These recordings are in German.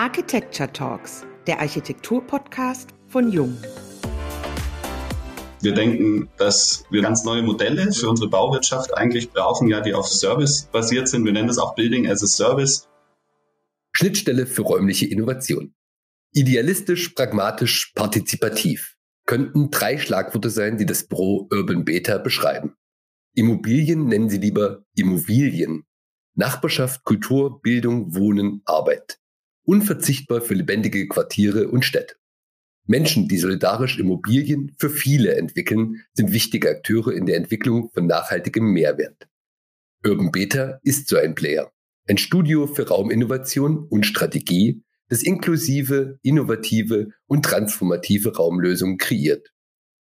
Architecture Talks, der Architektur-Podcast von Jung. Wir denken, dass wir ganz neue Modelle für unsere Bauwirtschaft eigentlich brauchen, ja, die auf Service basiert sind. Wir nennen das auch Building as a Service. Schnittstelle für räumliche Innovation. Idealistisch, pragmatisch, partizipativ könnten drei Schlagworte sein, die das Pro Urban Beta beschreiben. Immobilien nennen sie lieber Immobilien. Nachbarschaft, Kultur, Bildung, Wohnen, Arbeit. Unverzichtbar für lebendige Quartiere und Städte. Menschen, die solidarisch Immobilien für viele entwickeln, sind wichtige Akteure in der Entwicklung von nachhaltigem Mehrwert. Urban Beta ist so ein Player. Ein Studio für Rauminnovation und Strategie, das inklusive, innovative und transformative Raumlösungen kreiert.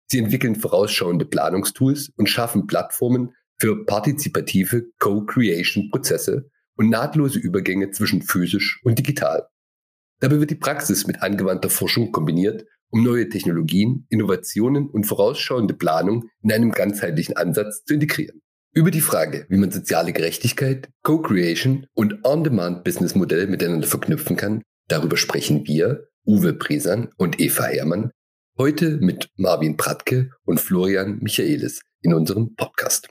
Sie entwickeln vorausschauende Planungstools und schaffen Plattformen für partizipative Co-Creation-Prozesse und nahtlose Übergänge zwischen physisch und digital. Dabei wird die Praxis mit angewandter Forschung kombiniert, um neue Technologien, Innovationen und vorausschauende Planung in einem ganzheitlichen Ansatz zu integrieren. Über die Frage, wie man soziale Gerechtigkeit, Co-Creation und On-Demand-Business-Modelle miteinander verknüpfen kann, darüber sprechen wir, Uwe Bresan und Eva Herrmann, heute mit Marvin Pratke und Florian Michaelis in unserem Podcast.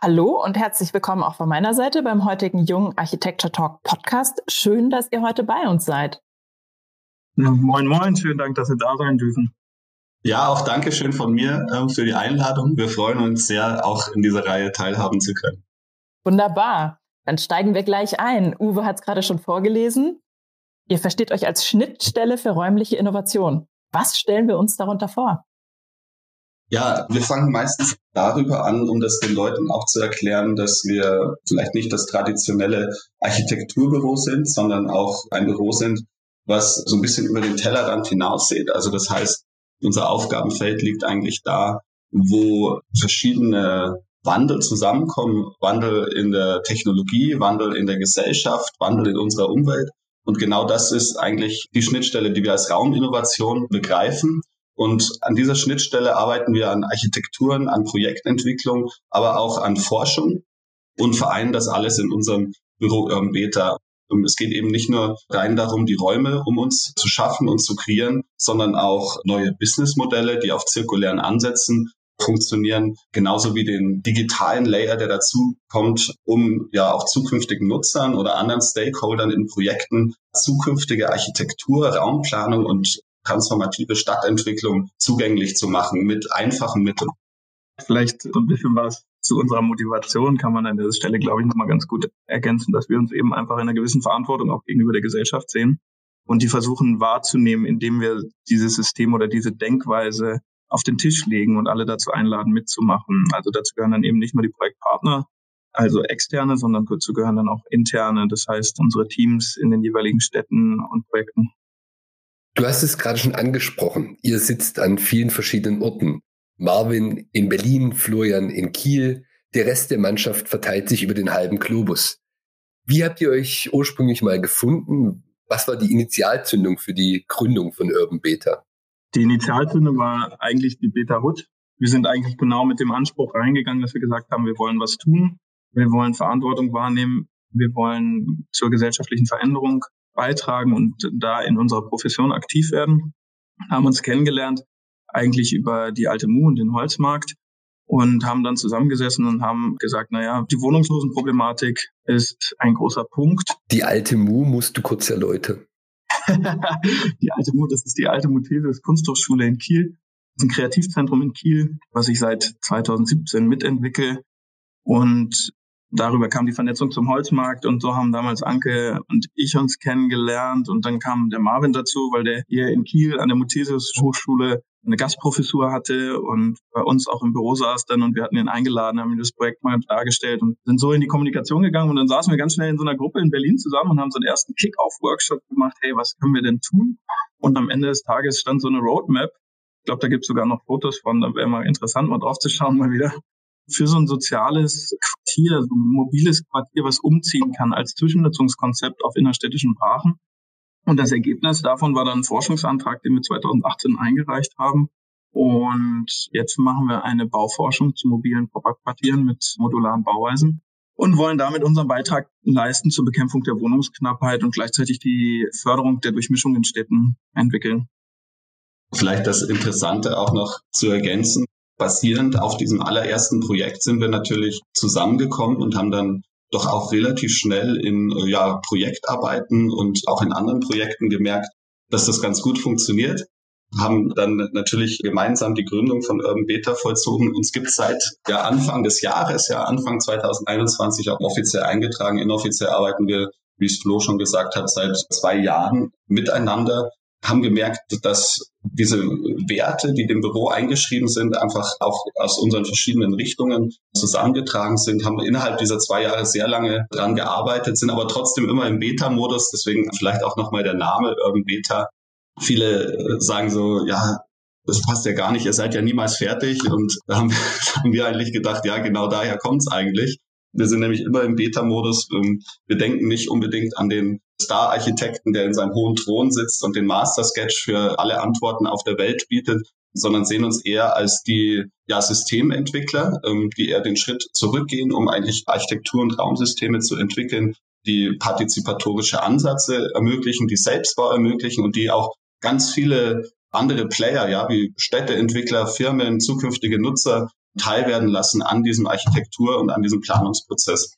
Hallo und herzlich willkommen auch von meiner Seite beim heutigen Jungen Architecture Talk Podcast. Schön, dass ihr heute bei uns seid. Moin, moin, schönen Dank, dass wir da sein dürfen. Ja, auch Dankeschön von mir äh, für die Einladung. Wir freuen uns sehr, auch in dieser Reihe teilhaben zu können. Wunderbar. Dann steigen wir gleich ein. Uwe hat es gerade schon vorgelesen. Ihr versteht euch als Schnittstelle für räumliche Innovation. Was stellen wir uns darunter vor? Ja, wir fangen meistens darüber an, um das den Leuten auch zu erklären, dass wir vielleicht nicht das traditionelle Architekturbüro sind, sondern auch ein Büro sind, was so ein bisschen über den Tellerrand hinaussieht. Also das heißt, unser Aufgabenfeld liegt eigentlich da, wo verschiedene Wandel zusammenkommen, Wandel in der Technologie, Wandel in der Gesellschaft, Wandel in unserer Umwelt. Und genau das ist eigentlich die Schnittstelle, die wir als Rauminnovation begreifen und an dieser Schnittstelle arbeiten wir an Architekturen, an Projektentwicklung, aber auch an Forschung und vereinen das alles in unserem Büro Urban Beta. Und es geht eben nicht nur rein darum, die Räume um uns zu schaffen und zu kreieren, sondern auch neue Businessmodelle, die auf zirkulären Ansätzen funktionieren, genauso wie den digitalen Layer, der dazu kommt, um ja auch zukünftigen Nutzern oder anderen Stakeholdern in Projekten zukünftige Architektur, Raumplanung und transformative Stadtentwicklung zugänglich zu machen mit einfachen Mitteln. Vielleicht so ein bisschen was zu unserer Motivation kann man an dieser Stelle, glaube ich, nochmal ganz gut ergänzen, dass wir uns eben einfach in einer gewissen Verantwortung auch gegenüber der Gesellschaft sehen und die versuchen wahrzunehmen, indem wir dieses System oder diese Denkweise auf den Tisch legen und alle dazu einladen, mitzumachen. Also dazu gehören dann eben nicht nur die Projektpartner, also externe, sondern dazu gehören dann auch interne, das heißt unsere Teams in den jeweiligen Städten und Projekten. Du hast es gerade schon angesprochen. Ihr sitzt an vielen verschiedenen Orten. Marvin in Berlin, Florian in Kiel. Der Rest der Mannschaft verteilt sich über den halben Globus. Wie habt ihr euch ursprünglich mal gefunden? Was war die Initialzündung für die Gründung von Urban Beta? Die Initialzündung war eigentlich die Beta Hood. Wir sind eigentlich genau mit dem Anspruch reingegangen, dass wir gesagt haben, wir wollen was tun. Wir wollen Verantwortung wahrnehmen. Wir wollen zur gesellschaftlichen Veränderung beitragen und da in unserer Profession aktiv werden. Haben uns kennengelernt, eigentlich über die alte Mu und den Holzmarkt und haben dann zusammengesessen und haben gesagt, naja, die Wohnungslosenproblematik ist ein großer Punkt. Die alte Mu musst du kurz erläutern. die alte Mu, das ist die alte Muthesis Kunsthochschule in Kiel. Das ist ein Kreativzentrum in Kiel, was ich seit 2017 mitentwickle. Und darüber kam die Vernetzung zum Holzmarkt und so haben damals Anke und ich uns kennengelernt und dann kam der Marvin dazu, weil der hier in Kiel an der Muthesius Hochschule eine Gastprofessur hatte und bei uns auch im Büro saß dann und wir hatten ihn eingeladen, haben ihm das Projekt mal dargestellt und sind so in die Kommunikation gegangen und dann saßen wir ganz schnell in so einer Gruppe in Berlin zusammen und haben so einen ersten Kick-Off-Workshop gemacht, hey, was können wir denn tun? Und am Ende des Tages stand so eine Roadmap. Ich glaube, da gibt es sogar noch Fotos von, da wäre mal interessant, mal drauf zu schauen mal wieder für so ein soziales Quartier, so ein mobiles Quartier, was umziehen kann als Zwischennutzungskonzept auf innerstädtischen Brachen. Und das Ergebnis davon war dann ein Forschungsantrag, den wir 2018 eingereicht haben. Und jetzt machen wir eine Bauforschung zu mobilen Pop-up-Quartieren mit modularen Bauweisen und wollen damit unseren Beitrag leisten zur Bekämpfung der Wohnungsknappheit und gleichzeitig die Förderung der Durchmischung in Städten entwickeln. Vielleicht das Interessante auch noch zu ergänzen. Basierend auf diesem allerersten Projekt sind wir natürlich zusammengekommen und haben dann doch auch relativ schnell in ja, Projektarbeiten und auch in anderen Projekten gemerkt, dass das ganz gut funktioniert haben dann natürlich gemeinsam die Gründung von Urban Beta vollzogen. Uns gibt seit ja, Anfang des Jahres, ja Anfang 2021 auch offiziell eingetragen. Inoffiziell arbeiten wir, wie es Flo schon gesagt hat, seit zwei Jahren miteinander haben gemerkt, dass diese Werte, die dem Büro eingeschrieben sind, einfach auch aus unseren verschiedenen Richtungen zusammengetragen sind, haben innerhalb dieser zwei Jahre sehr lange dran gearbeitet, sind aber trotzdem immer im Beta-Modus. Deswegen vielleicht auch nochmal der Name Urban Beta viele äh, sagen so, ja, das passt ja gar nicht, ihr seid ja niemals fertig. Und da haben, haben wir eigentlich gedacht, ja, genau daher kommt's eigentlich. Wir sind nämlich immer im Beta-Modus. Ähm, wir denken nicht unbedingt an den Star-Architekten, der in seinem hohen Thron sitzt und den Master-Sketch für alle Antworten auf der Welt bietet, sondern sehen uns eher als die ja, Systementwickler, ähm, die eher den Schritt zurückgehen, um eigentlich Architektur- und Raumsysteme zu entwickeln, die partizipatorische Ansätze ermöglichen, die Selbstbau ermöglichen und die auch ganz viele andere Player, ja, wie Städteentwickler, Firmen, zukünftige Nutzer teilwerden lassen an diesem Architektur- und an diesem Planungsprozess.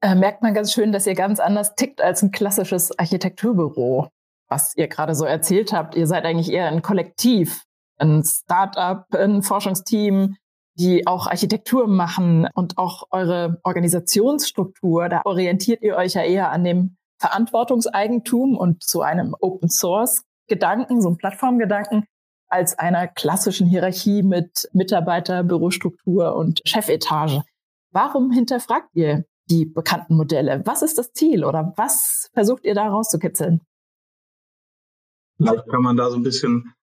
Äh, merkt man ganz schön, dass ihr ganz anders tickt als ein klassisches Architekturbüro. Was ihr gerade so erzählt habt, ihr seid eigentlich eher ein Kollektiv, ein Start-up, ein Forschungsteam, die auch Architektur machen und auch eure Organisationsstruktur. Da orientiert ihr euch ja eher an dem Verantwortungseigentum und zu einem Open Source Gedanken, so einem Plattformgedanken, als einer klassischen Hierarchie mit Mitarbeiter, Bürostruktur und Chefetage. Warum hinterfragt ihr die bekannten Modelle? Was ist das Ziel oder was versucht ihr da rauszukitzeln? Vielleicht kann man da so ein bisschen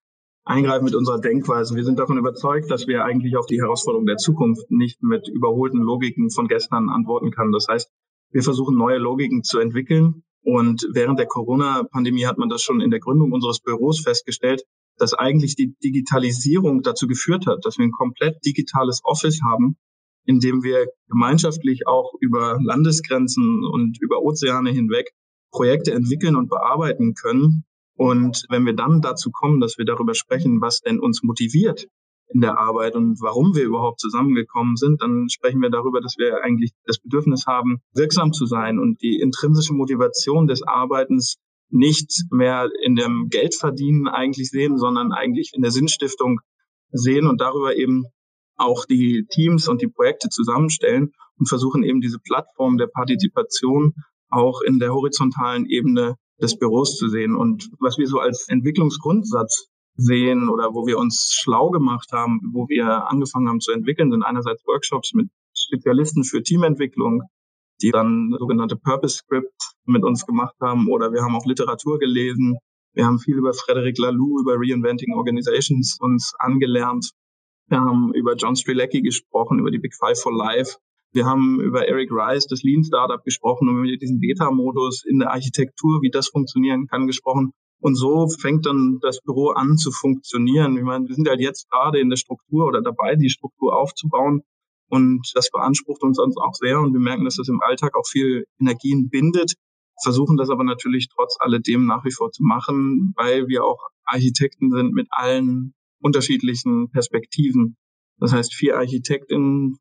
eingreifen mit unserer Denkweise. Wir sind davon überzeugt, dass wir eigentlich auf die Herausforderungen der Zukunft nicht mit überholten Logiken von gestern antworten können. Das heißt, wir versuchen neue Logiken zu entwickeln. Und während der Corona-Pandemie hat man das schon in der Gründung unseres Büros festgestellt, dass eigentlich die Digitalisierung dazu geführt hat, dass wir ein komplett digitales Office haben, in dem wir gemeinschaftlich auch über Landesgrenzen und über Ozeane hinweg Projekte entwickeln und bearbeiten können. Und wenn wir dann dazu kommen, dass wir darüber sprechen, was denn uns motiviert, in der Arbeit und warum wir überhaupt zusammengekommen sind, dann sprechen wir darüber, dass wir eigentlich das Bedürfnis haben, wirksam zu sein und die intrinsische Motivation des Arbeitens nicht mehr in dem Geldverdienen eigentlich sehen, sondern eigentlich in der Sinnstiftung sehen und darüber eben auch die Teams und die Projekte zusammenstellen und versuchen eben diese Plattform der Partizipation auch in der horizontalen Ebene des Büros zu sehen. Und was wir so als Entwicklungsgrundsatz sehen oder wo wir uns schlau gemacht haben, wo wir angefangen haben zu entwickeln, sind einerseits Workshops mit Spezialisten für Teamentwicklung, die dann sogenannte Purpose Script mit uns gemacht haben oder wir haben auch Literatur gelesen. Wir haben viel über Frederic Laloux, über Reinventing Organizations uns angelernt. Wir haben über John Strilecki gesprochen, über die Big Five for Life. Wir haben über Eric Rice, das Lean Startup gesprochen und über diesen Beta-Modus in der Architektur, wie das funktionieren kann, gesprochen. Und so fängt dann das Büro an zu funktionieren. Ich meine, wir sind halt jetzt gerade in der Struktur oder dabei, die Struktur aufzubauen. Und das beansprucht uns auch sehr. Und wir merken, dass das im Alltag auch viel Energien bindet, versuchen das aber natürlich trotz alledem nach wie vor zu machen, weil wir auch Architekten sind mit allen unterschiedlichen Perspektiven. Das heißt, vier Architektinnen,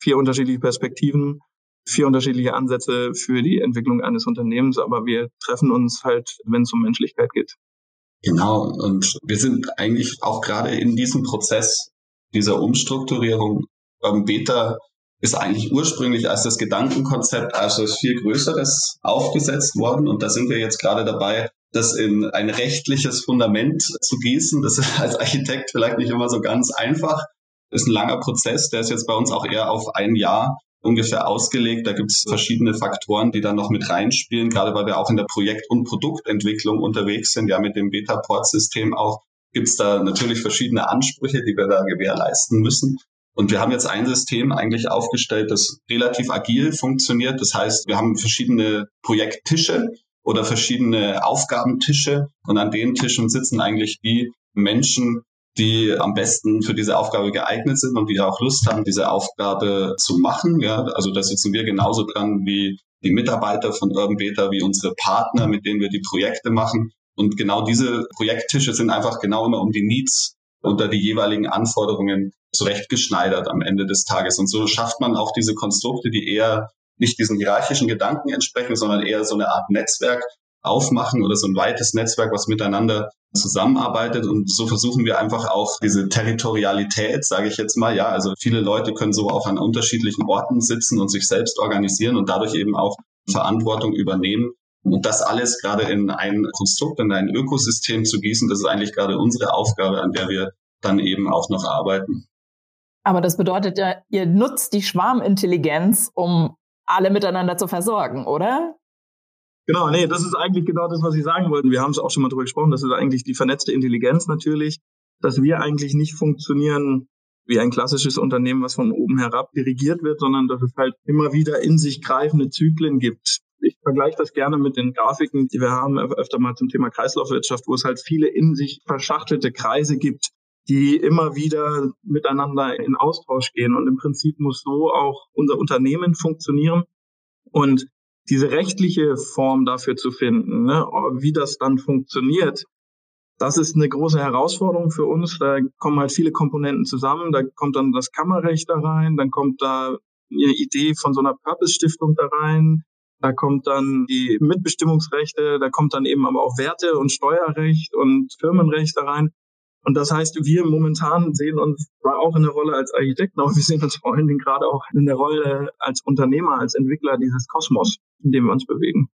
vier unterschiedliche Perspektiven, vier unterschiedliche Ansätze für die Entwicklung eines Unternehmens, aber wir treffen uns halt, wenn es um Menschlichkeit geht. Genau, und wir sind eigentlich auch gerade in diesem Prozess dieser Umstrukturierung. Ähm, Beta ist eigentlich ursprünglich als das Gedankenkonzept als etwas viel Größeres aufgesetzt worden und da sind wir jetzt gerade dabei, das in ein rechtliches Fundament zu gießen. Das ist als Architekt vielleicht nicht immer so ganz einfach. Ist ein langer Prozess, der ist jetzt bei uns auch eher auf ein Jahr ungefähr ausgelegt. Da gibt es verschiedene Faktoren, die dann noch mit reinspielen, gerade weil wir auch in der Projekt- und Produktentwicklung unterwegs sind. Ja, mit dem Beta-Port-System auch gibt es da natürlich verschiedene Ansprüche, die wir da gewährleisten müssen. Und wir haben jetzt ein System eigentlich aufgestellt, das relativ agil funktioniert. Das heißt, wir haben verschiedene Projekttische oder verschiedene Aufgabentische und an den Tischen sitzen eigentlich die Menschen, die am besten für diese Aufgabe geeignet sind und die auch Lust haben, diese Aufgabe zu machen. Ja, also da sitzen wir genauso dran wie die Mitarbeiter von Urban Beta, wie unsere Partner, mit denen wir die Projekte machen. Und genau diese Projekttische sind einfach genau immer um die Needs unter die jeweiligen Anforderungen zurechtgeschneidert am Ende des Tages. Und so schafft man auch diese Konstrukte, die eher nicht diesen hierarchischen Gedanken entsprechen, sondern eher so eine Art Netzwerk aufmachen oder so ein weites Netzwerk, was miteinander zusammenarbeitet. Und so versuchen wir einfach auch diese Territorialität, sage ich jetzt mal, ja, also viele Leute können so auch an unterschiedlichen Orten sitzen und sich selbst organisieren und dadurch eben auch Verantwortung übernehmen. Und das alles gerade in ein Konstrukt, in ein Ökosystem zu gießen, das ist eigentlich gerade unsere Aufgabe, an der wir dann eben auch noch arbeiten. Aber das bedeutet ja, ihr nutzt die Schwarmintelligenz, um alle miteinander zu versorgen, oder? Genau, nee, das ist eigentlich genau das, was Sie sagen wollten. Wir haben es auch schon mal drüber gesprochen. Das ist eigentlich die vernetzte Intelligenz natürlich, dass wir eigentlich nicht funktionieren wie ein klassisches Unternehmen, was von oben herab dirigiert wird, sondern dass es halt immer wieder in sich greifende Zyklen gibt. Ich vergleiche das gerne mit den Grafiken, die wir haben, öfter mal zum Thema Kreislaufwirtschaft, wo es halt viele in sich verschachtelte Kreise gibt, die immer wieder miteinander in Austausch gehen. Und im Prinzip muss so auch unser Unternehmen funktionieren. Und diese rechtliche Form dafür zu finden, ne, wie das dann funktioniert, das ist eine große Herausforderung für uns. Da kommen halt viele Komponenten zusammen. Da kommt dann das Kammerrecht da rein, dann kommt da eine Idee von so einer Purpose-Stiftung da rein. Da kommt dann die Mitbestimmungsrechte, da kommt dann eben aber auch Werte und Steuerrecht und Firmenrecht da rein. Und das heißt, wir momentan sehen uns zwar auch in der Rolle als Architekten, aber wir sehen uns vor allen Dingen gerade auch in der Rolle als Unternehmer, als Entwickler dieses Kosmos, in dem wir uns bewegen.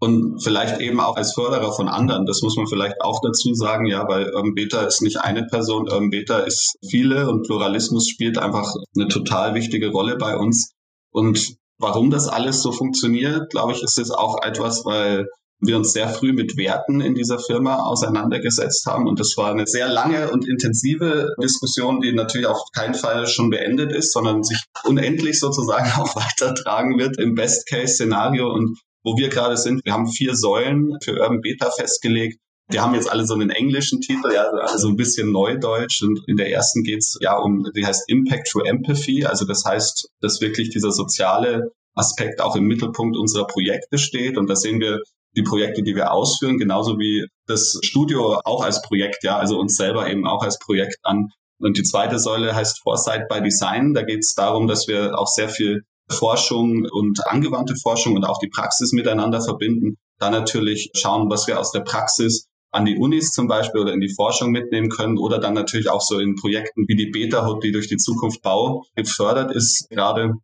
Und vielleicht eben auch als Förderer von anderen. Das muss man vielleicht auch dazu sagen, ja, weil Urban Beta ist nicht eine Person, Urban Beta ist viele und Pluralismus spielt einfach eine total wichtige Rolle bei uns. Und warum das alles so funktioniert, glaube ich, ist es auch etwas, weil wir uns sehr früh mit Werten in dieser Firma auseinandergesetzt haben. Und das war eine sehr lange und intensive Diskussion, die natürlich auf keinen Fall schon beendet ist, sondern sich unendlich sozusagen auch weitertragen wird im Best-Case-Szenario. Und wo wir gerade sind, wir haben vier Säulen für Urban Beta festgelegt. Die haben jetzt alle so einen englischen Titel, ja, also ein bisschen Neudeutsch. Und in der ersten geht's ja um, die heißt Impact through Empathy. Also das heißt, dass wirklich dieser soziale Aspekt auch im Mittelpunkt unserer Projekte steht. Und da sehen wir die Projekte, die wir ausführen, genauso wie das Studio auch als Projekt, ja, also uns selber eben auch als Projekt an. Und die zweite Säule heißt Foresight by Design. Da geht es darum, dass wir auch sehr viel Forschung und angewandte Forschung und auch die Praxis miteinander verbinden. Da natürlich schauen, was wir aus der Praxis an die Unis zum Beispiel oder in die Forschung mitnehmen können oder dann natürlich auch so in Projekten wie die Beta Hut, die durch die Zukunft Bau gefördert ist, gerade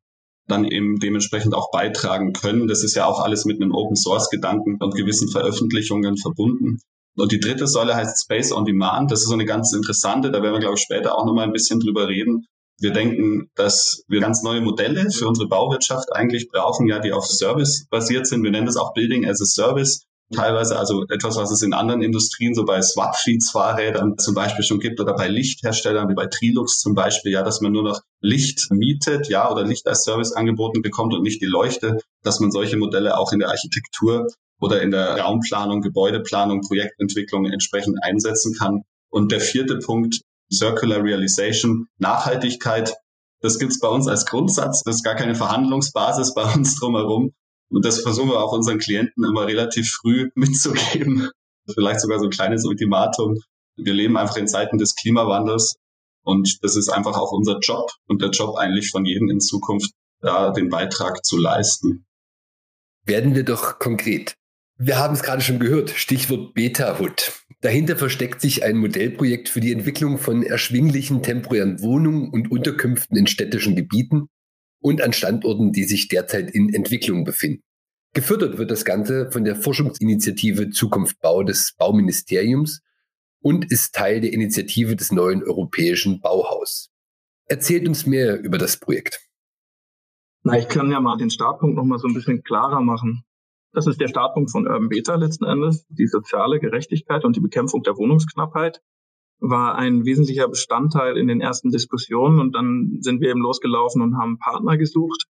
dann eben dementsprechend auch beitragen können. Das ist ja auch alles mit einem Open Source Gedanken und gewissen Veröffentlichungen verbunden. Und die dritte Säule heißt Space on Demand. Das ist so eine ganz interessante, da werden wir, glaube ich, später auch nochmal ein bisschen drüber reden. Wir denken, dass wir ganz neue Modelle für unsere Bauwirtschaft eigentlich brauchen, ja, die auf Service basiert sind. Wir nennen das auch Building as a Service teilweise also etwas, was es in anderen Industrien, so bei Swap-Feeds-Fahrrädern zum Beispiel schon gibt oder bei Lichtherstellern wie bei Trilux zum Beispiel, ja, dass man nur noch Licht mietet, ja, oder Licht als Service angeboten bekommt und nicht die Leuchte, dass man solche Modelle auch in der Architektur oder in der Raumplanung, Gebäudeplanung, Projektentwicklung entsprechend einsetzen kann. Und der vierte Punkt, Circular Realization, Nachhaltigkeit, das gibt's bei uns als Grundsatz. Das ist gar keine Verhandlungsbasis bei uns drumherum. Und das versuchen wir auch unseren Klienten immer relativ früh mitzugeben. Vielleicht sogar so ein kleines Ultimatum. Wir leben einfach in Zeiten des Klimawandels und das ist einfach auch unser Job und der Job eigentlich von jedem in Zukunft, da den Beitrag zu leisten. Werden wir doch konkret. Wir haben es gerade schon gehört, Stichwort Beta-Hood. Dahinter versteckt sich ein Modellprojekt für die Entwicklung von erschwinglichen temporären Wohnungen und Unterkünften in städtischen Gebieten und an Standorten, die sich derzeit in Entwicklung befinden. Gefördert wird das Ganze von der Forschungsinitiative Zukunft Bau des Bauministeriums und ist Teil der Initiative des neuen europäischen Bauhaus. Erzählt uns mehr über das Projekt. Na, ich kann ja mal den Startpunkt noch mal so ein bisschen klarer machen. Das ist der Startpunkt von Urban Beta letzten Endes, die soziale Gerechtigkeit und die Bekämpfung der Wohnungsknappheit war ein wesentlicher Bestandteil in den ersten Diskussionen. Und dann sind wir eben losgelaufen und haben Partner gesucht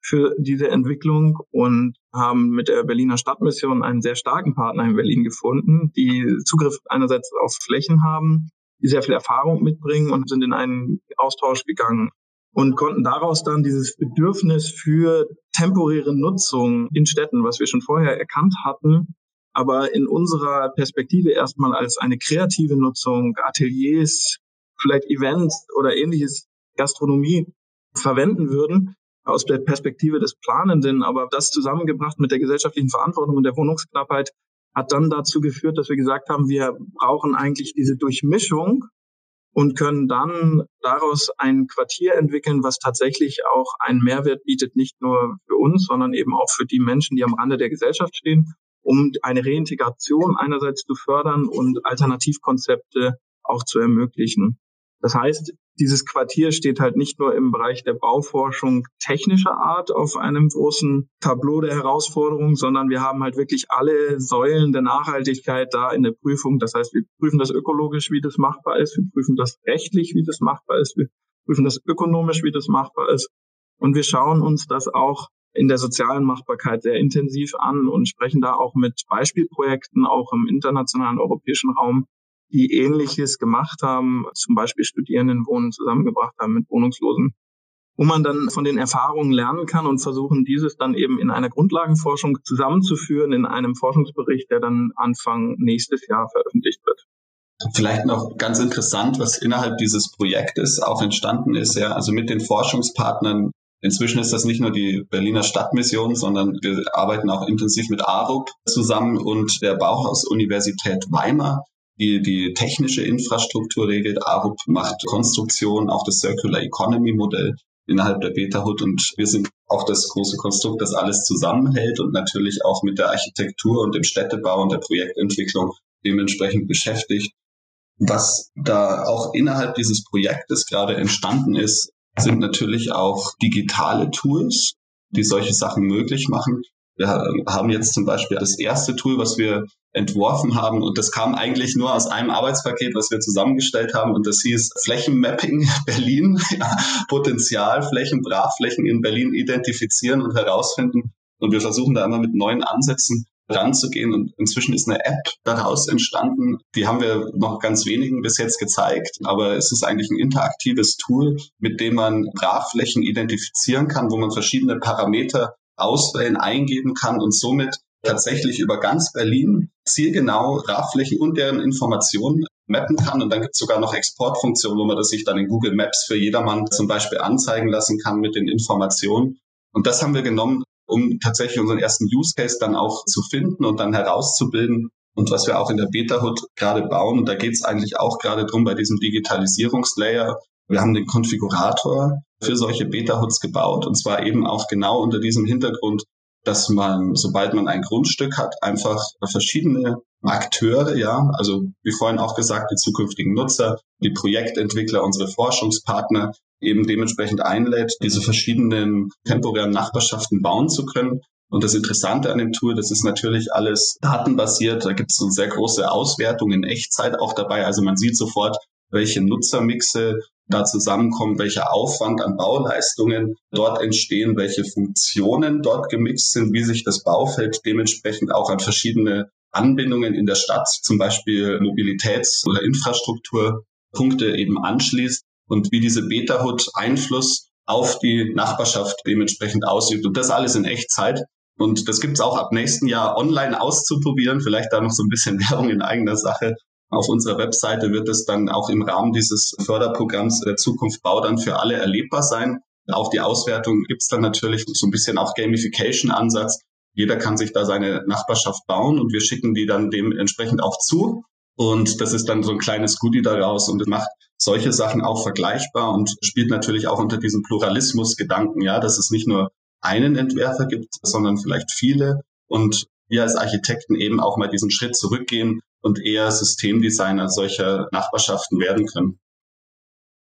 für diese Entwicklung und haben mit der Berliner Stadtmission einen sehr starken Partner in Berlin gefunden, die Zugriff einerseits auf Flächen haben, die sehr viel Erfahrung mitbringen und sind in einen Austausch gegangen und konnten daraus dann dieses Bedürfnis für temporäre Nutzung in Städten, was wir schon vorher erkannt hatten, aber in unserer Perspektive erstmal als eine kreative Nutzung, Ateliers, vielleicht Events oder ähnliches, Gastronomie verwenden würden, aus der Perspektive des Planenden. Aber das zusammengebracht mit der gesellschaftlichen Verantwortung und der Wohnungsknappheit hat dann dazu geführt, dass wir gesagt haben, wir brauchen eigentlich diese Durchmischung und können dann daraus ein Quartier entwickeln, was tatsächlich auch einen Mehrwert bietet, nicht nur für uns, sondern eben auch für die Menschen, die am Rande der Gesellschaft stehen, um eine Reintegration einerseits zu fördern und Alternativkonzepte auch zu ermöglichen. Das heißt, dieses Quartier steht halt nicht nur im Bereich der Bauforschung technischer Art auf einem großen Tableau der Herausforderungen, sondern wir haben halt wirklich alle Säulen der Nachhaltigkeit da in der Prüfung. Das heißt, wir prüfen das ökologisch, wie das machbar ist. Wir prüfen das rechtlich, wie das machbar ist. Wir prüfen das ökonomisch, wie das machbar ist. Und wir schauen uns das auch in der sozialen Machbarkeit sehr intensiv an und sprechen da auch mit Beispielprojekten, auch im internationalen europäischen Raum, die Ähnliches gemacht haben, zum Beispiel Studierendenwohnen zusammengebracht haben mit Wohnungslosen, wo man dann von den Erfahrungen lernen kann und versuchen, dieses dann eben in einer Grundlagenforschung zusammenzuführen in einem Forschungsbericht, der dann Anfang nächstes Jahr veröffentlicht wird. Vielleicht noch ganz interessant, was innerhalb dieses Projektes auch entstanden ist, ja, also mit den Forschungspartnern. Inzwischen ist das nicht nur die Berliner Stadtmission, sondern wir arbeiten auch intensiv mit ARUP zusammen und der Bauhaus-Universität Weimar die die technische Infrastruktur regelt. ARUP macht Konstruktion, auch das Circular Economy Modell innerhalb der Beta Hood und wir sind auch das große Konstrukt, das alles zusammenhält und natürlich auch mit der Architektur und dem Städtebau und der Projektentwicklung dementsprechend beschäftigt. Was da auch innerhalb dieses Projektes gerade entstanden ist, sind natürlich auch digitale Tools, die solche Sachen möglich machen. Wir haben jetzt zum Beispiel das erste Tool, was wir entworfen haben und das kam eigentlich nur aus einem Arbeitspaket, was wir zusammengestellt haben und das hieß Flächenmapping Berlin, Potenzialflächen, Brachflächen in Berlin identifizieren und herausfinden und wir versuchen da immer mit neuen Ansätzen ranzugehen und inzwischen ist eine App daraus entstanden. Die haben wir noch ganz wenigen bis jetzt gezeigt, aber es ist eigentlich ein interaktives Tool, mit dem man Brachflächen identifizieren kann, wo man verschiedene Parameter auswählen, eingeben kann und somit tatsächlich über ganz Berlin zielgenau Radflächen und deren Informationen mappen kann. Und dann gibt es sogar noch Exportfunktionen, wo man das sich dann in Google Maps für jedermann zum Beispiel anzeigen lassen kann mit den Informationen. Und das haben wir genommen, um tatsächlich unseren ersten Use Case dann auch zu finden und dann herauszubilden. Und was wir auch in der Beta-Hood gerade bauen, und da geht es eigentlich auch gerade drum bei diesem Digitalisierungslayer. Wir haben den Konfigurator für solche Beta-Hoods gebaut und zwar eben auch genau unter diesem Hintergrund, dass man, sobald man ein Grundstück hat, einfach verschiedene Akteure, ja, also wie vorhin auch gesagt, die zukünftigen Nutzer, die Projektentwickler, unsere Forschungspartner eben dementsprechend einlädt, diese verschiedenen temporären Nachbarschaften bauen zu können. Und das Interessante an dem Tool, das ist natürlich alles datenbasiert. Da gibt es eine sehr große Auswertung in Echtzeit auch dabei. Also man sieht sofort, welche Nutzermixe da zusammenkommen, welcher Aufwand an Bauleistungen dort entstehen, welche Funktionen dort gemixt sind, wie sich das Baufeld dementsprechend auch an verschiedene Anbindungen in der Stadt, zum Beispiel Mobilitäts- oder Infrastrukturpunkte eben anschließt und wie diese Beta-Hood Einfluss auf die Nachbarschaft dementsprechend ausübt. Und das alles in Echtzeit. Und das gibt es auch ab nächsten Jahr online auszuprobieren. Vielleicht da noch so ein bisschen Werbung in eigener Sache. Auf unserer Webseite wird es dann auch im Rahmen dieses Förderprogramms der Zukunft Bau dann für alle erlebbar sein. Auch die Auswertung gibt es dann natürlich so ein bisschen auch Gamification-Ansatz. Jeder kann sich da seine Nachbarschaft bauen und wir schicken die dann dementsprechend auch zu. Und das ist dann so ein kleines Goodie daraus und macht solche Sachen auch vergleichbar und spielt natürlich auch unter diesem Pluralismus-Gedanken, ja, dass es nicht nur einen Entwerfer gibt, sondern vielleicht viele und wir als Architekten eben auch mal diesen Schritt zurückgehen und eher Systemdesigner solcher Nachbarschaften werden können.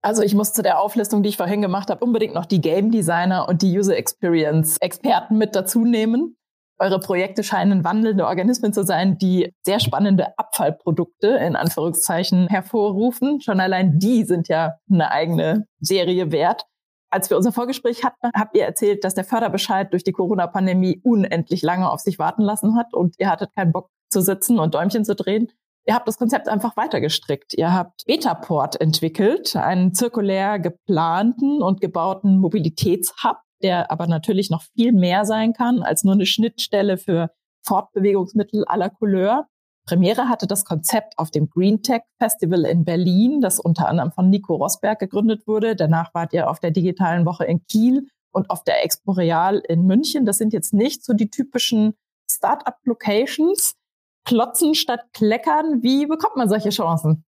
Also ich muss zu der Auflistung, die ich vorhin gemacht habe, unbedingt noch die Game Designer und die User Experience Experten mit dazu nehmen. Eure Projekte scheinen wandelnde Organismen zu sein, die sehr spannende Abfallprodukte in Anführungszeichen hervorrufen. Schon allein die sind ja eine eigene Serie wert. Als wir unser Vorgespräch hatten, habt ihr erzählt, dass der Förderbescheid durch die Corona-Pandemie unendlich lange auf sich warten lassen hat und ihr hattet keinen Bock zu sitzen und Däumchen zu drehen. Ihr habt das Konzept einfach weitergestrickt. Ihr habt Betaport entwickelt, einen zirkulär geplanten und gebauten Mobilitätshub, der aber natürlich noch viel mehr sein kann als nur eine Schnittstelle für Fortbewegungsmittel aller Couleur. Premiere hatte das Konzept auf dem Green Tech Festival in Berlin, das unter anderem von Nico Rosberg gegründet wurde. Danach wart ihr auf der digitalen Woche in Kiel und auf der Expo Real in München. Das sind jetzt nicht so die typischen Startup-Locations. Klotzen statt Kleckern. Wie bekommt man solche Chancen?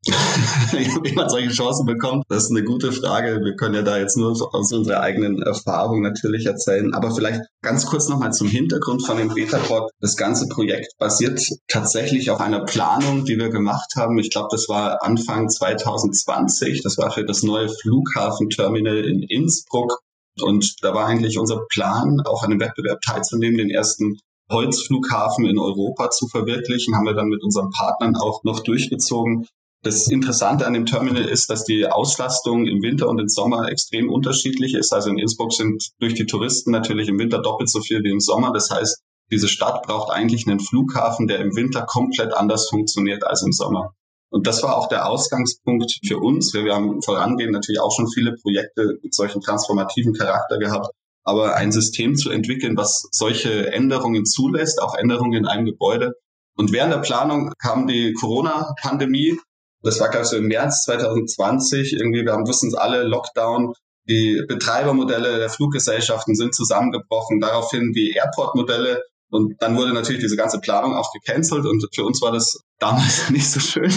Wie man solche Chancen bekommt, das ist eine gute Frage. Wir können ja da jetzt nur aus unserer eigenen Erfahrung natürlich erzählen. Aber vielleicht ganz kurz nochmal zum Hintergrund von dem Beta-Pod. Das ganze Projekt basiert tatsächlich auf einer Planung, die wir gemacht haben. Ich glaube, das war Anfang 2020. Das war für das neue Flughafenterminal in Innsbruck. Und da war eigentlich unser Plan, auch an dem Wettbewerb teilzunehmen, den ersten Holzflughafen in Europa zu verwirklichen, haben wir dann mit unseren Partnern auch noch durchgezogen. Das Interessante an dem Terminal ist, dass die Auslastung im Winter und im Sommer extrem unterschiedlich ist. Also in Innsbruck sind durch die Touristen natürlich im Winter doppelt so viel wie im Sommer. Das heißt, diese Stadt braucht eigentlich einen Flughafen, der im Winter komplett anders funktioniert als im Sommer. Und das war auch der Ausgangspunkt für uns. Wir, haben vorangehend natürlich auch schon viele Projekte mit solchen transformativen Charakter gehabt. Aber ein System zu entwickeln, was solche Änderungen zulässt, auch Änderungen in einem Gebäude. Und während der Planung kam die Corona-Pandemie das war, glaube so im März 2020. Irgendwie, wir haben, wussten es alle, Lockdown. Die Betreibermodelle der Fluggesellschaften sind zusammengebrochen. Daraufhin die Airport-Modelle. Und dann wurde natürlich diese ganze Planung auch gecancelt. Und für uns war das damals nicht so schön.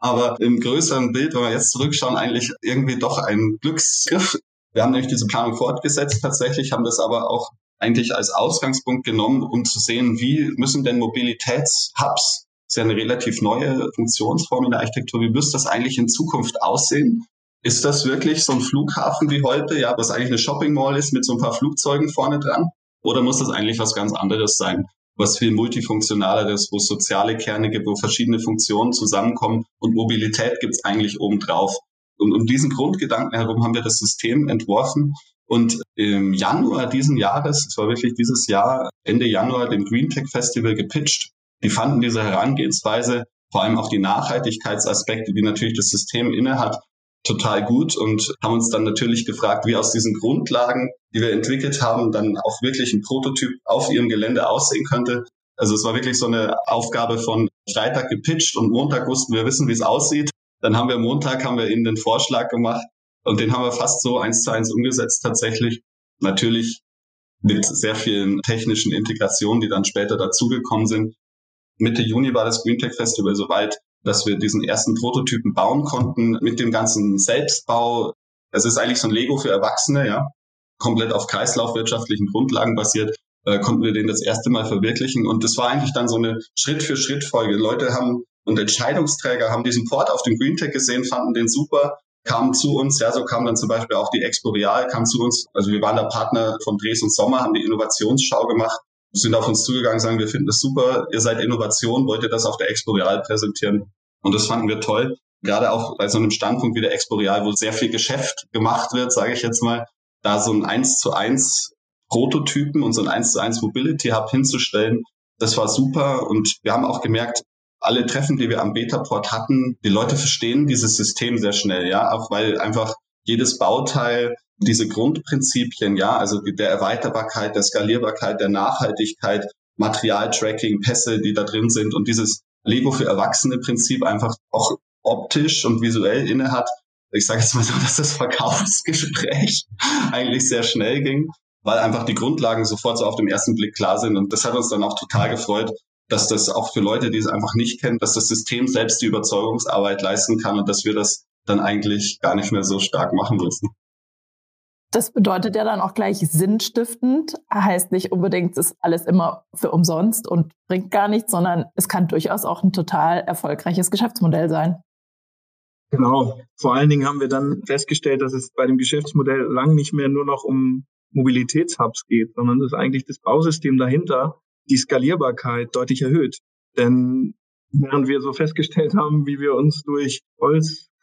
Aber im größeren Bild, wenn wir jetzt zurückschauen, eigentlich irgendwie doch ein Glücksgriff. Wir haben nämlich diese Planung fortgesetzt tatsächlich, haben das aber auch eigentlich als Ausgangspunkt genommen, um zu sehen, wie müssen denn Mobilitätshubs ist ja eine relativ neue Funktionsform in der Architektur. Wie müsste das eigentlich in Zukunft aussehen? Ist das wirklich so ein Flughafen wie heute, ja, was eigentlich eine Shopping Mall ist mit so ein paar Flugzeugen vorne dran? Oder muss das eigentlich was ganz anderes sein? Was viel multifunktionaleres, wo es soziale Kerne gibt, wo verschiedene Funktionen zusammenkommen und Mobilität gibt es eigentlich obendrauf. Und um diesen Grundgedanken herum haben wir das System entworfen und im Januar diesen Jahres, es war wirklich dieses Jahr, Ende Januar, dem Green Tech Festival gepitcht die fanden diese Herangehensweise, vor allem auch die Nachhaltigkeitsaspekte, die natürlich das System innehat, total gut und haben uns dann natürlich gefragt, wie aus diesen Grundlagen, die wir entwickelt haben, dann auch wirklich ein Prototyp auf ihrem Gelände aussehen könnte. Also es war wirklich so eine Aufgabe von Freitag gepitcht und Montag wussten wir wissen, wie es aussieht. Dann haben wir Montag, haben wir ihnen den Vorschlag gemacht und den haben wir fast so eins zu eins umgesetzt tatsächlich. Natürlich mit sehr vielen technischen Integrationen, die dann später dazugekommen sind. Mitte Juni war das Green Tech Festival soweit, dass wir diesen ersten Prototypen bauen konnten mit dem ganzen Selbstbau. Es ist eigentlich so ein Lego für Erwachsene, ja, komplett auf kreislaufwirtschaftlichen Grundlagen basiert, äh, konnten wir den das erste Mal verwirklichen. Und das war eigentlich dann so eine Schritt-für-Schritt-Folge. Leute haben und Entscheidungsträger haben diesen Port auf dem Green Tech gesehen, fanden den super, kamen zu uns. Ja, so kam dann zum Beispiel auch die Expo Real, kam zu uns. Also wir waren da Partner von Dres und Sommer, haben die Innovationsschau gemacht sind auf uns zugegangen, sagen, wir finden das super, ihr seid Innovation, wollt ihr das auf der Expo Real präsentieren? Und das fanden wir toll. Gerade auch bei so einem Standpunkt wie der Expo Real, wo sehr viel Geschäft gemacht wird, sage ich jetzt mal, da so ein 1 zu 1 Prototypen und so ein 1 zu 1 Mobility Hub hinzustellen, das war super. Und wir haben auch gemerkt, alle Treffen, die wir am Betaport hatten, die Leute verstehen dieses System sehr schnell, ja, auch weil einfach jedes Bauteil diese Grundprinzipien, ja, also der Erweiterbarkeit, der Skalierbarkeit, der Nachhaltigkeit, Materialtracking, Pässe, die da drin sind und dieses Lego für Erwachsene Prinzip einfach auch optisch und visuell inne hat. Ich sage jetzt mal so, dass das Verkaufsgespräch eigentlich sehr schnell ging, weil einfach die Grundlagen sofort so auf dem ersten Blick klar sind. Und das hat uns dann auch total gefreut, dass das auch für Leute, die es einfach nicht kennen, dass das System selbst die Überzeugungsarbeit leisten kann und dass wir das dann eigentlich gar nicht mehr so stark machen müssen. Das bedeutet ja dann auch gleich sinnstiftend. Heißt nicht unbedingt, es ist alles immer für umsonst und bringt gar nichts, sondern es kann durchaus auch ein total erfolgreiches Geschäftsmodell sein. Genau. Vor allen Dingen haben wir dann festgestellt, dass es bei dem Geschäftsmodell lang nicht mehr nur noch um Mobilitätshubs geht, sondern dass eigentlich das Bausystem dahinter die Skalierbarkeit deutlich erhöht. Denn während wir so festgestellt haben, wie wir uns durch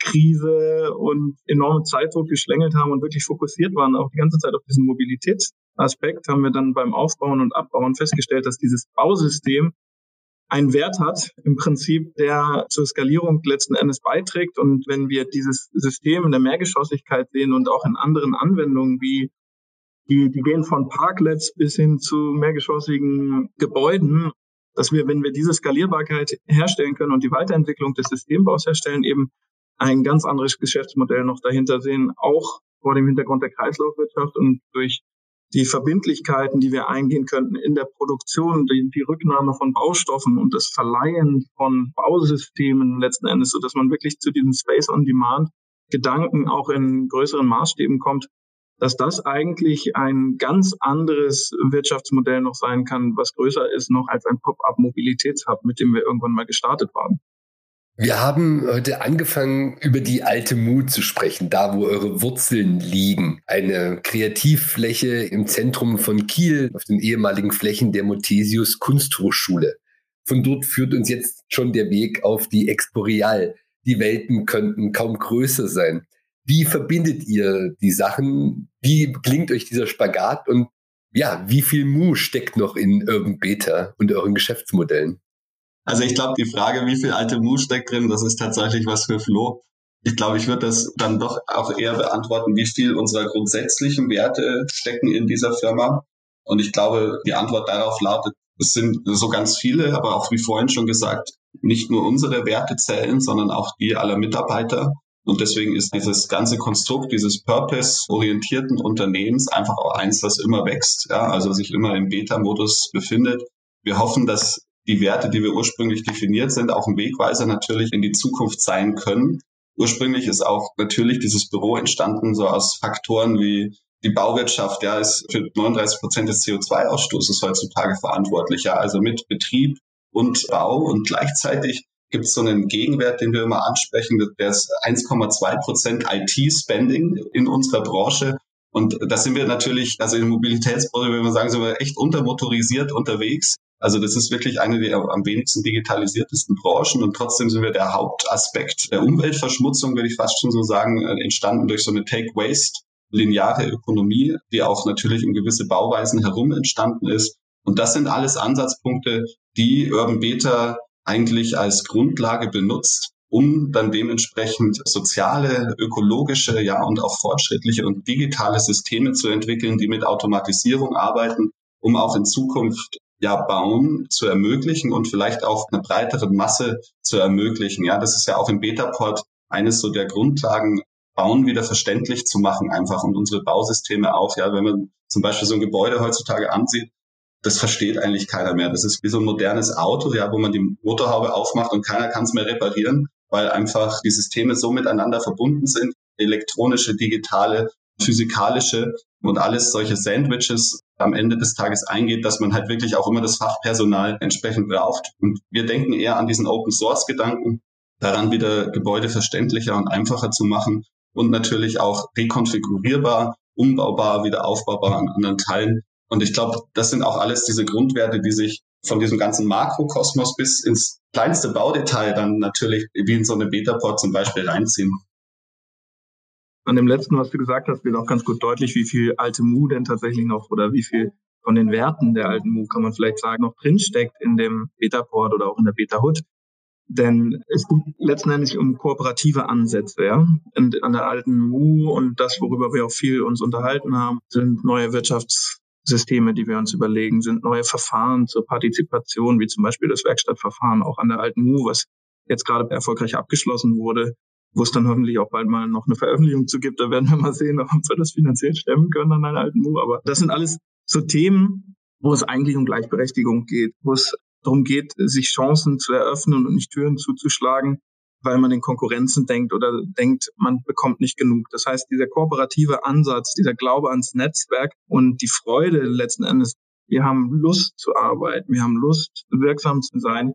Holzkrise und enorme Zeitdruck geschlängelt haben und wirklich fokussiert waren, auch die ganze Zeit auf diesen Mobilitätsaspekt, haben wir dann beim Aufbauen und Abbauen festgestellt, dass dieses Bausystem einen Wert hat, im Prinzip, der zur Skalierung letzten Endes beiträgt. Und wenn wir dieses System in der Mehrgeschossigkeit sehen und auch in anderen Anwendungen wie die, die gehen von Parklets bis hin zu mehrgeschossigen Gebäuden, dass wir, wenn wir diese Skalierbarkeit herstellen können und die Weiterentwicklung des Systembaus herstellen, eben ein ganz anderes Geschäftsmodell noch dahinter sehen, auch vor dem Hintergrund der Kreislaufwirtschaft und durch die Verbindlichkeiten, die wir eingehen könnten in der Produktion, die, die Rücknahme von Baustoffen und das Verleihen von Bausystemen letzten Endes, so dass man wirklich zu diesem Space on Demand Gedanken auch in größeren Maßstäben kommt, dass das eigentlich ein ganz anderes Wirtschaftsmodell noch sein kann, was größer ist noch als ein Pop-up-Mobilitätshub, mit dem wir irgendwann mal gestartet waren. Wir haben heute angefangen, über die alte Mut zu sprechen, da wo eure Wurzeln liegen. Eine Kreativfläche im Zentrum von Kiel, auf den ehemaligen Flächen der Mothesius Kunsthochschule. Von dort führt uns jetzt schon der Weg auf die Exporeal. Die Welten könnten kaum größer sein. Wie verbindet ihr die Sachen? Wie klingt euch dieser Spagat? Und ja, wie viel Mu steckt noch in Urban Beta und euren Geschäftsmodellen? Also ich glaube, die Frage, wie viel alte Mu steckt drin, das ist tatsächlich was für Flo. Ich glaube, ich würde das dann doch auch eher beantworten, wie viel unserer grundsätzlichen Werte stecken in dieser Firma. Und ich glaube, die Antwort darauf lautet, es sind so ganz viele, aber auch wie vorhin schon gesagt, nicht nur unsere Werte zählen, sondern auch die aller Mitarbeiter. Und deswegen ist dieses ganze Konstrukt dieses Purpose-orientierten Unternehmens einfach auch eins, das immer wächst, ja, also sich immer im Beta-Modus befindet. Wir hoffen, dass die Werte, die wir ursprünglich definiert sind, auch ein Wegweiser natürlich in die Zukunft sein können. Ursprünglich ist auch natürlich dieses Büro entstanden so aus Faktoren wie die Bauwirtschaft, ja, ist für 39 Prozent des CO2-Ausstoßes heutzutage verantwortlich, ja, also mit Betrieb und Bau und gleichzeitig gibt es so einen Gegenwert, den wir immer ansprechen, der ist 1,2 Prozent IT-Spending in unserer Branche. Und da sind wir natürlich, also in Mobilitätsbranche, wenn wir sagen, sind wir echt untermotorisiert unterwegs. Also das ist wirklich eine der am wenigsten digitalisiertesten Branchen und trotzdem sind wir der Hauptaspekt der Umweltverschmutzung, würde ich fast schon so sagen, äh, entstanden durch so eine Take-Waste lineare Ökonomie, die auch natürlich in gewisse Bauweisen herum entstanden ist. Und das sind alles Ansatzpunkte, die Urban Beta eigentlich als Grundlage benutzt, um dann dementsprechend soziale, ökologische, ja und auch fortschrittliche und digitale Systeme zu entwickeln, die mit Automatisierung arbeiten, um auch in Zukunft ja, Bauen zu ermöglichen und vielleicht auch eine breitere Masse zu ermöglichen. Ja, das ist ja auch im Betaport eines so der Grundlagen, Bauen wieder verständlich zu machen einfach und unsere Bausysteme auch. Ja, wenn man zum Beispiel so ein Gebäude heutzutage ansieht, das versteht eigentlich keiner mehr. Das ist wie so ein modernes Auto, ja, wo man die Motorhaube aufmacht und keiner kann es mehr reparieren, weil einfach die Systeme so miteinander verbunden sind, elektronische, digitale, physikalische und alles solche Sandwiches am Ende des Tages eingeht, dass man halt wirklich auch immer das Fachpersonal entsprechend braucht. Und wir denken eher an diesen Open Source Gedanken, daran wieder Gebäude verständlicher und einfacher zu machen und natürlich auch rekonfigurierbar, umbaubar, wieder aufbaubar an anderen Teilen. Und ich glaube, das sind auch alles diese Grundwerte, die sich von diesem ganzen Makrokosmos bis ins kleinste Baudetail dann natürlich wie in so eine Beta-Port zum Beispiel reinziehen. An dem letzten, was du gesagt hast, wird auch ganz gut deutlich, wie viel alte Mu denn tatsächlich noch oder wie viel von den Werten der alten Mu, kann man vielleicht sagen, noch drinsteckt in dem Beta-Port oder auch in der Beta-Hood. Denn es geht letzten Endes um kooperative Ansätze, ja. Und an der alten Mu und das, worüber wir auch viel uns unterhalten haben, sind neue Wirtschaftssysteme, die wir uns überlegen, sind neue Verfahren zur Partizipation, wie zum Beispiel das Werkstattverfahren auch an der alten Mu, was jetzt gerade erfolgreich abgeschlossen wurde, wo es dann hoffentlich auch bald mal noch eine Veröffentlichung zu gibt. Da werden wir mal sehen, ob wir das finanziell stemmen können an einer alten Mu. Aber das sind alles so Themen, wo es eigentlich um Gleichberechtigung geht, wo es darum geht, sich Chancen zu eröffnen und nicht Türen zuzuschlagen, weil man in Konkurrenzen denkt oder denkt, man bekommt nicht genug. Das heißt, dieser kooperative Ansatz, dieser Glaube ans Netzwerk und die Freude letzten Endes, wir haben Lust zu arbeiten, wir haben Lust, wirksam zu sein,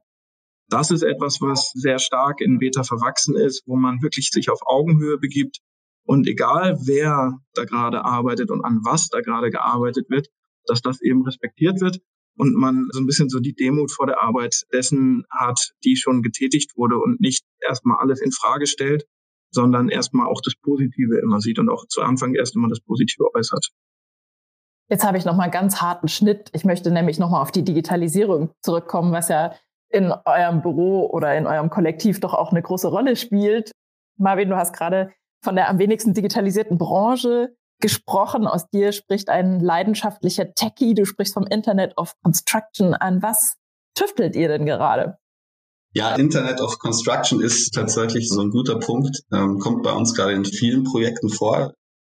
das ist etwas, was sehr stark in Beta verwachsen ist, wo man wirklich sich auf Augenhöhe begibt. Und egal, wer da gerade arbeitet und an was da gerade gearbeitet wird, dass das eben respektiert wird und man so ein bisschen so die Demut vor der Arbeit dessen hat, die schon getätigt wurde und nicht erstmal alles in Frage stellt, sondern erstmal auch das Positive immer sieht und auch zu Anfang erst immer das Positive äußert. Jetzt habe ich noch mal einen ganz harten Schnitt. Ich möchte nämlich noch mal auf die Digitalisierung zurückkommen, was ja in eurem Büro oder in eurem Kollektiv doch auch eine große Rolle spielt. Marvin, du hast gerade von der am wenigsten digitalisierten Branche gesprochen. Aus dir spricht ein leidenschaftlicher Techie. Du sprichst vom Internet of Construction an. Was tüftelt ihr denn gerade? Ja, Internet of Construction ist tatsächlich so ein guter Punkt. Ähm, kommt bei uns gerade in vielen Projekten vor.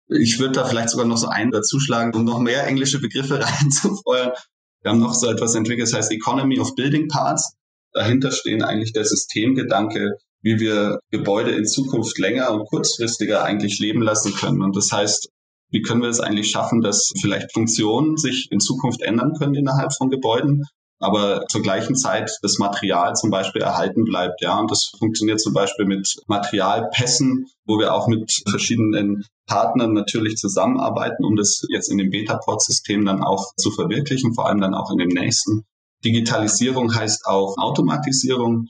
Ich würde da vielleicht sogar noch so einen dazuschlagen, um noch mehr englische Begriffe reinzufeuern. Wir haben noch so etwas entwickelt, das heißt Economy of Building Parts. Dahinter stehen eigentlich der Systemgedanke, wie wir Gebäude in Zukunft länger und kurzfristiger eigentlich leben lassen können. Und das heißt, wie können wir es eigentlich schaffen, dass vielleicht Funktionen sich in Zukunft ändern können innerhalb von Gebäuden, aber zur gleichen Zeit das Material zum Beispiel erhalten bleibt. Ja, und das funktioniert zum Beispiel mit Materialpässen, wo wir auch mit verschiedenen Partnern natürlich zusammenarbeiten, um das jetzt in dem Beta-Port-System dann auch zu verwirklichen, vor allem dann auch in dem nächsten. Digitalisierung heißt auch Automatisierung.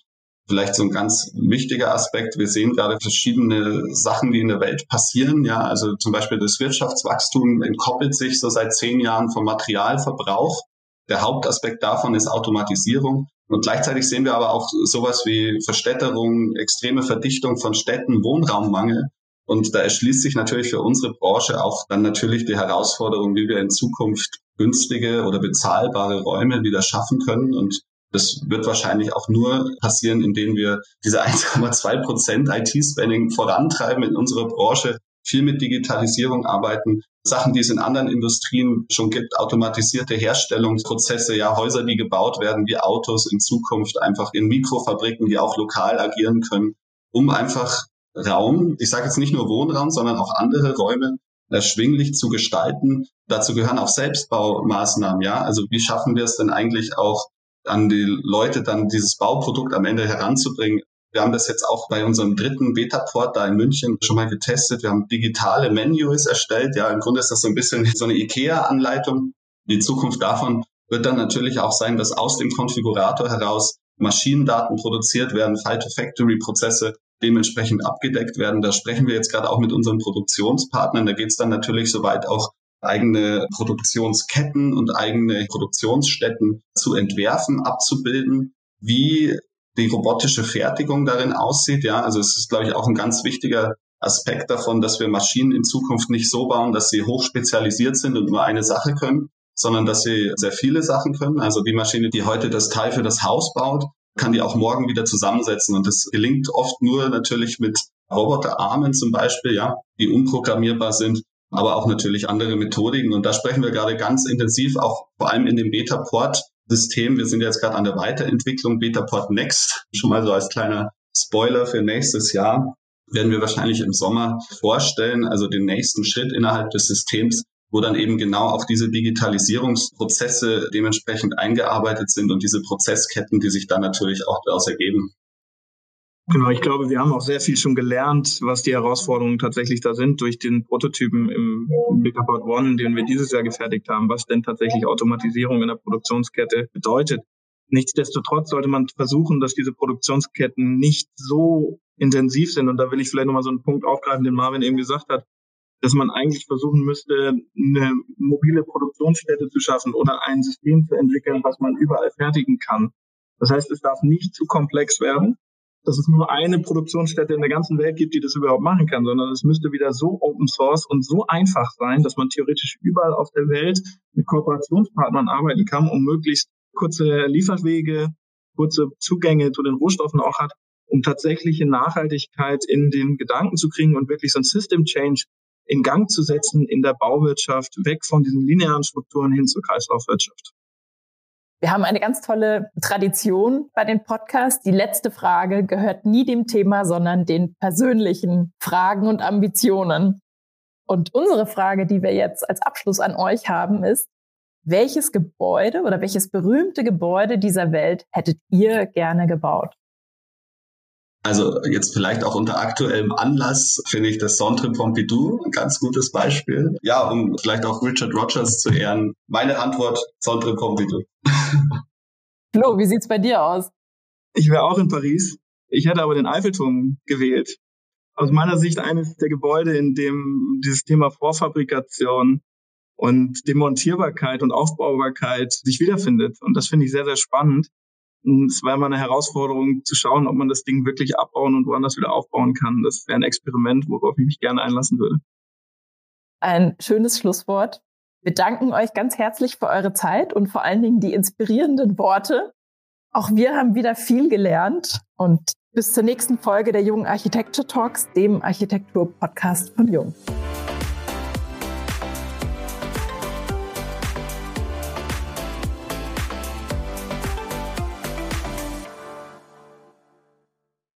Vielleicht so ein ganz wichtiger Aspekt. Wir sehen gerade verschiedene Sachen, die in der Welt passieren. Ja, also zum Beispiel das Wirtschaftswachstum entkoppelt sich so seit zehn Jahren vom Materialverbrauch. Der Hauptaspekt davon ist Automatisierung. Und gleichzeitig sehen wir aber auch sowas wie Verstädterung, extreme Verdichtung von Städten, Wohnraummangel. Und da erschließt sich natürlich für unsere Branche auch dann natürlich die Herausforderung, wie wir in Zukunft günstige oder bezahlbare Räume wieder schaffen können. Und das wird wahrscheinlich auch nur passieren, indem wir diese 1,2 Prozent IT-Spending vorantreiben in unserer Branche, viel mit Digitalisierung arbeiten, Sachen, die es in anderen Industrien schon gibt, automatisierte Herstellungsprozesse, ja, Häuser, die gebaut werden, wie Autos in Zukunft einfach in Mikrofabriken, die auch lokal agieren können, um einfach Raum, ich sage jetzt nicht nur Wohnraum, sondern auch andere Räume erschwinglich zu gestalten. Dazu gehören auch Selbstbaumaßnahmen, ja. Also wie schaffen wir es denn eigentlich auch an die Leute dann dieses Bauprodukt am Ende heranzubringen? Wir haben das jetzt auch bei unserem dritten Beta-Port da in München schon mal getestet. Wir haben digitale Menus erstellt. Ja, im Grunde ist das so ein bisschen so eine IKEA-Anleitung. Die Zukunft davon wird dann natürlich auch sein, dass aus dem Konfigurator heraus Maschinendaten produziert werden, File-to-Factory-Prozesse dementsprechend abgedeckt werden. Da sprechen wir jetzt gerade auch mit unseren Produktionspartnern. Da geht es dann natürlich soweit auch eigene Produktionsketten und eigene Produktionsstätten zu entwerfen, abzubilden, wie die robotische Fertigung darin aussieht. Ja, also es ist, glaube ich, auch ein ganz wichtiger Aspekt davon, dass wir Maschinen in Zukunft nicht so bauen, dass sie hochspezialisiert sind und nur eine Sache können, sondern dass sie sehr viele Sachen können. Also die Maschine, die heute das Teil für das Haus baut, kann die auch morgen wieder zusammensetzen. Und das gelingt oft nur natürlich mit Roboterarmen zum Beispiel, ja, die unprogrammierbar sind, aber auch natürlich andere Methodiken. Und da sprechen wir gerade ganz intensiv, auch vor allem in dem Beta-Port-System. Wir sind jetzt gerade an der Weiterentwicklung Beta-Port Next, schon mal so als kleiner Spoiler für nächstes Jahr werden wir wahrscheinlich im Sommer vorstellen, also den nächsten Schritt innerhalb des Systems, wo dann eben genau auch diese Digitalisierungsprozesse dementsprechend eingearbeitet sind und diese Prozessketten, die sich dann natürlich auch daraus ergeben. Genau, ich glaube, wir haben auch sehr viel schon gelernt, was die Herausforderungen tatsächlich da sind durch den Prototypen im Bigaport One, den wir dieses Jahr gefertigt haben, was denn tatsächlich Automatisierung in der Produktionskette bedeutet. Nichtsdestotrotz sollte man versuchen, dass diese Produktionsketten nicht so intensiv sind. Und da will ich vielleicht nochmal so einen Punkt aufgreifen, den Marvin eben gesagt hat dass man eigentlich versuchen müsste, eine mobile Produktionsstätte zu schaffen oder ein System zu entwickeln, was man überall fertigen kann. Das heißt, es darf nicht zu komplex werden, dass es nur eine Produktionsstätte in der ganzen Welt gibt, die das überhaupt machen kann, sondern es müsste wieder so Open Source und so einfach sein, dass man theoretisch überall auf der Welt mit Kooperationspartnern arbeiten kann, um möglichst kurze Lieferwege, kurze Zugänge zu den Rohstoffen auch hat, um tatsächliche Nachhaltigkeit in den Gedanken zu kriegen und wirklich so ein System Change in Gang zu setzen in der Bauwirtschaft, weg von diesen linearen Strukturen hin zur Kreislaufwirtschaft. Wir haben eine ganz tolle Tradition bei den Podcasts. Die letzte Frage gehört nie dem Thema, sondern den persönlichen Fragen und Ambitionen. Und unsere Frage, die wir jetzt als Abschluss an euch haben, ist, welches Gebäude oder welches berühmte Gebäude dieser Welt hättet ihr gerne gebaut? Also jetzt vielleicht auch unter aktuellem Anlass finde ich das Centre Pompidou ein ganz gutes Beispiel. Ja, um vielleicht auch Richard Rogers zu ehren. Meine Antwort, Centre Pompidou. Flo, wie sieht's bei dir aus? Ich wäre auch in Paris. Ich hätte aber den Eiffelturm gewählt. Aus meiner Sicht eines der Gebäude, in dem dieses Thema Vorfabrikation und Demontierbarkeit und Aufbaubarkeit sich wiederfindet. Und das finde ich sehr, sehr spannend. Es war immer eine Herausforderung zu schauen, ob man das Ding wirklich abbauen und woanders wieder aufbauen kann. Das wäre ein Experiment, worauf ich mich gerne einlassen würde. Ein schönes Schlusswort. Wir danken euch ganz herzlich für eure Zeit und vor allen Dingen die inspirierenden Worte. Auch wir haben wieder viel gelernt und bis zur nächsten Folge der Jungen Architecture Talks, dem Architektur-Podcast von Jung.